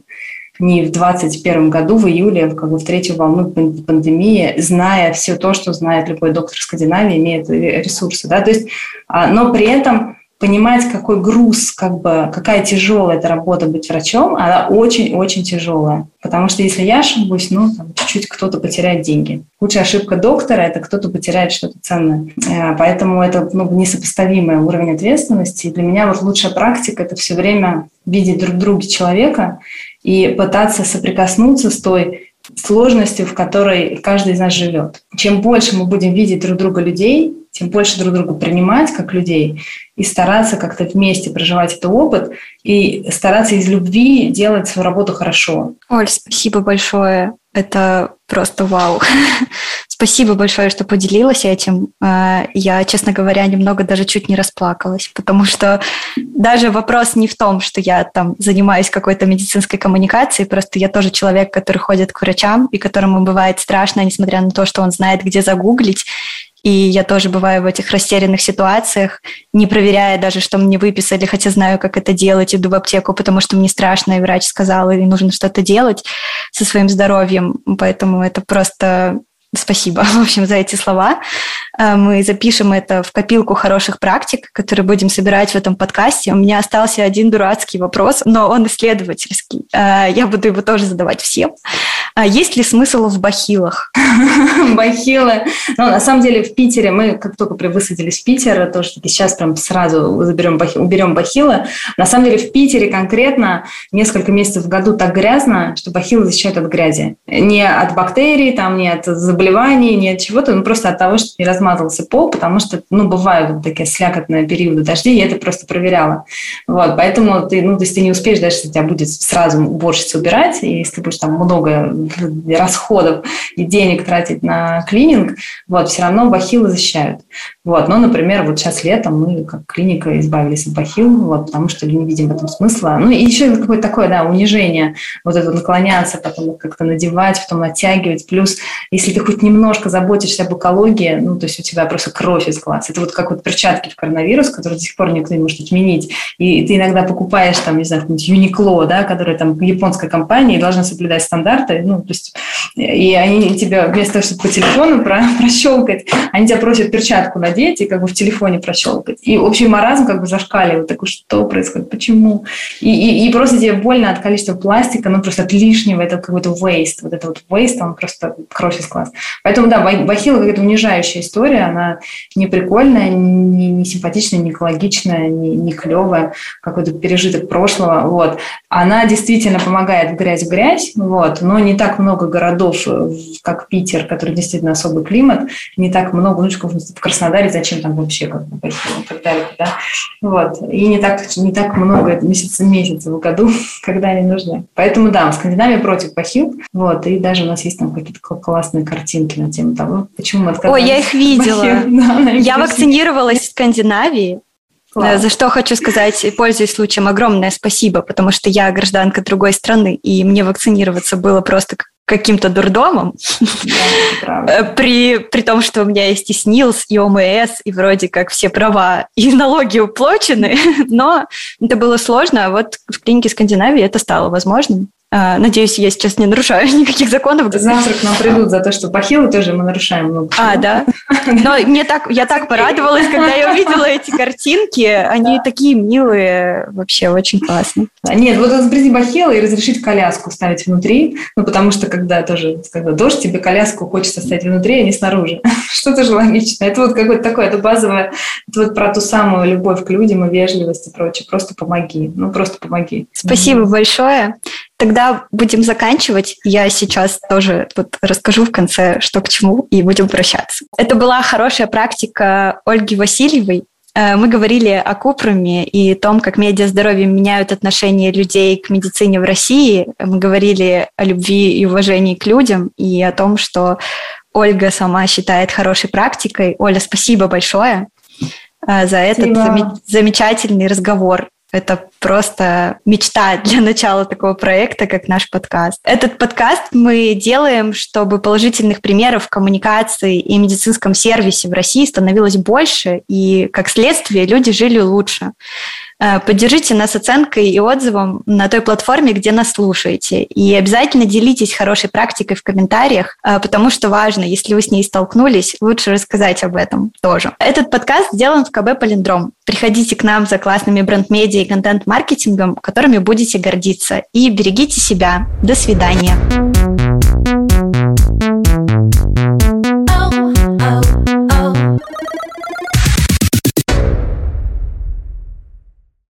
не в 2021 году, в июле, как бы в третью волну пандемии, зная все то, что знает любой доктор Скандинавии, имеет ресурсы. Да? То есть, а, но при этом понимать, какой груз, как бы, какая тяжелая эта работа быть врачом, она очень-очень тяжелая. Потому что если я ошибусь, ну, там, чуть-чуть кто-то потеряет деньги. Худшая ошибка доктора – это кто-то потеряет что-то ценное. Э, поэтому это ну, несопоставимый уровень ответственности. И для меня вот лучшая практика – это все время видеть друг друга человека и пытаться соприкоснуться с той сложностью, в которой каждый из нас живет. Чем больше мы будем видеть друг друга людей, тем больше друг друга принимать как людей и стараться как-то вместе проживать этот опыт и стараться из любви делать свою работу хорошо. Оль, спасибо большое. Это просто вау. Спасибо большое, что поделилась этим. Э, я, честно говоря, немного даже чуть не расплакалась, потому что даже вопрос не в том, что я там занимаюсь какой-то медицинской коммуникацией, просто я тоже человек, который ходит к врачам, и которому бывает страшно, несмотря на то, что он знает, где загуглить, И я тоже бываю в этих растерянных ситуациях, не проверяя даже, что мне выписали, хотя знаю, как это делать, иду в аптеку, потому что мне страшно, и врач сказал, и нужно что-то делать со своим здоровьем. Поэтому это просто Спасибо, в общем, за эти слова. Э, мы запишем это в копилку хороших практик, которые будем собирать в этом подкасте. У меня остался один дурацкий вопрос, но он исследовательский. Э, я буду его тоже задавать всем. А есть ли смысл в бахилах? Бахилы. Ну, на самом деле, в Питере мы, как только высадились в Питер, то, что сейчас прям сразу заберем бахи, уберем бахилы. На самом деле, в Питере конкретно несколько месяцев в году так грязно, что бахилы защищают от грязи. Не от бактерий, там, не от заболеваний, не от чего-то, ну, просто от того, что не размазался пол, потому что, ну, бывают вот такие слякотные периоды дождей, я это просто проверяла. Вот, поэтому ты, ну, то есть ты не успеешь, даже если тебя будет сразу уборщица убирать, и если ты будешь там много расходов и денег тратить на клининг, вот, все равно бахилы защищают. Вот, но, например, вот сейчас летом мы как клиника избавились от бахил, вот, потому что не видим в этом смысла. Ну, и еще какое-то такое, да, унижение, вот это наклоняться, потом как-то надевать, потом натягивать. Плюс, если ты хоть немножко заботишься об экологии, ну, то есть у тебя просто кровь из глаз. Это вот как вот перчатки в коронавирус, которые до сих пор никто не может отменить. И ты иногда покупаешь там, не знаю, какой-нибудь Uniqlo, да, которая там японская компания и должна соблюдать стандарты, ну, то есть, и они тебя вместо того, чтобы по телефону про прощелкать, они тебя просят перчатку надеть и как бы в телефоне прощелкать. И общий маразм как бы зашкаливает. Такой, что происходит, почему? И, и, и просто тебе больно от количества пластика, ну, просто от лишнего, это какой-то waste. Вот это вот waste, он просто из глаз. Поэтому, да, бахила какая-то унижающая история, она не прикольная, не, не симпатичная, не экологичная, не, не клевая, какой-то пережиток прошлого. Вот. Она действительно помогает в грязь в грязь, вот, но не так много городов, э, как Питер, который действительно особый климат, не так много, ну, в Краснодаре зачем там вообще как бы и так далее, да, вот, и не так, не так много месяцев, месяцев в году, когда они нужны. Поэтому, да, Скандинавия против бахил, вот, и даже у нас есть там какие-то классные картинки на тему того, почему мы отказались. Ой, я их видела. Да, я вакцинировалась в Скандинавии, Класс. За что хочу сказать, пользуясь случаем, огромное спасибо, потому что я гражданка другой страны, и мне вакцинироваться было просто каким-то дурдомом, да, при, при том, что у меня есть и СНИЛС, и ОМС, и вроде как все права и налоги уплочены, но это было сложно, а вот в клинике Скандинавии это стало возможным. А, надеюсь, я сейчас не нарушаю никаких законов. Завтра к нам придут за то, что бахилы тоже мы нарушаем много. А, да? Но мне так, я так порадовалась, когда я увидела эти картинки. Они да. такие милые, вообще очень классные. Нет, вот изобрести бахилы и разрешить коляску ставить внутри, ну, потому что когда тоже, когда дождь, тебе коляску хочется ставить внутри, а не снаружи. Что тоже логично. Это вот какое-то такое, это базовое, это вот про ту самую любовь к людям и вежливость и прочее. Просто помоги. Ну, просто помоги. Спасибо большое. Тогда будем заканчивать. Я сейчас тоже тут расскажу в конце, что к чему, и будем прощаться. Это была хорошая практика Ольги Васильевой. Э, мы говорили о Купруме и том, как медиа здоровье меняют отношение людей к медицине в России. Мы говорили о любви и уважении к людям и о том, что Ольга сама считает хорошей практикой. Оля, спасибо большое э, за этот спасибо. замечательный разговор. Это просто мечта для начала такого проекта, как наш подкаст. Этот подкаст мы делаем, чтобы положительных примеров коммуникации и медицинском сервисе в России становилось больше, и, как следствие, люди жили лучше. Э, поддержите нас оценкой и отзывом на той платформе, где нас слушаете. И обязательно делитесь хорошей практикой в комментариях, э, потому что важно, если вы с ней столкнулись, лучше рассказать об этом тоже. Этот подкаст сделан в КБ «Полиндром». Приходите к нам за классными бренд-медиа и контент-маркетингом, которыми будете гордиться. И берегите себя. До свидания.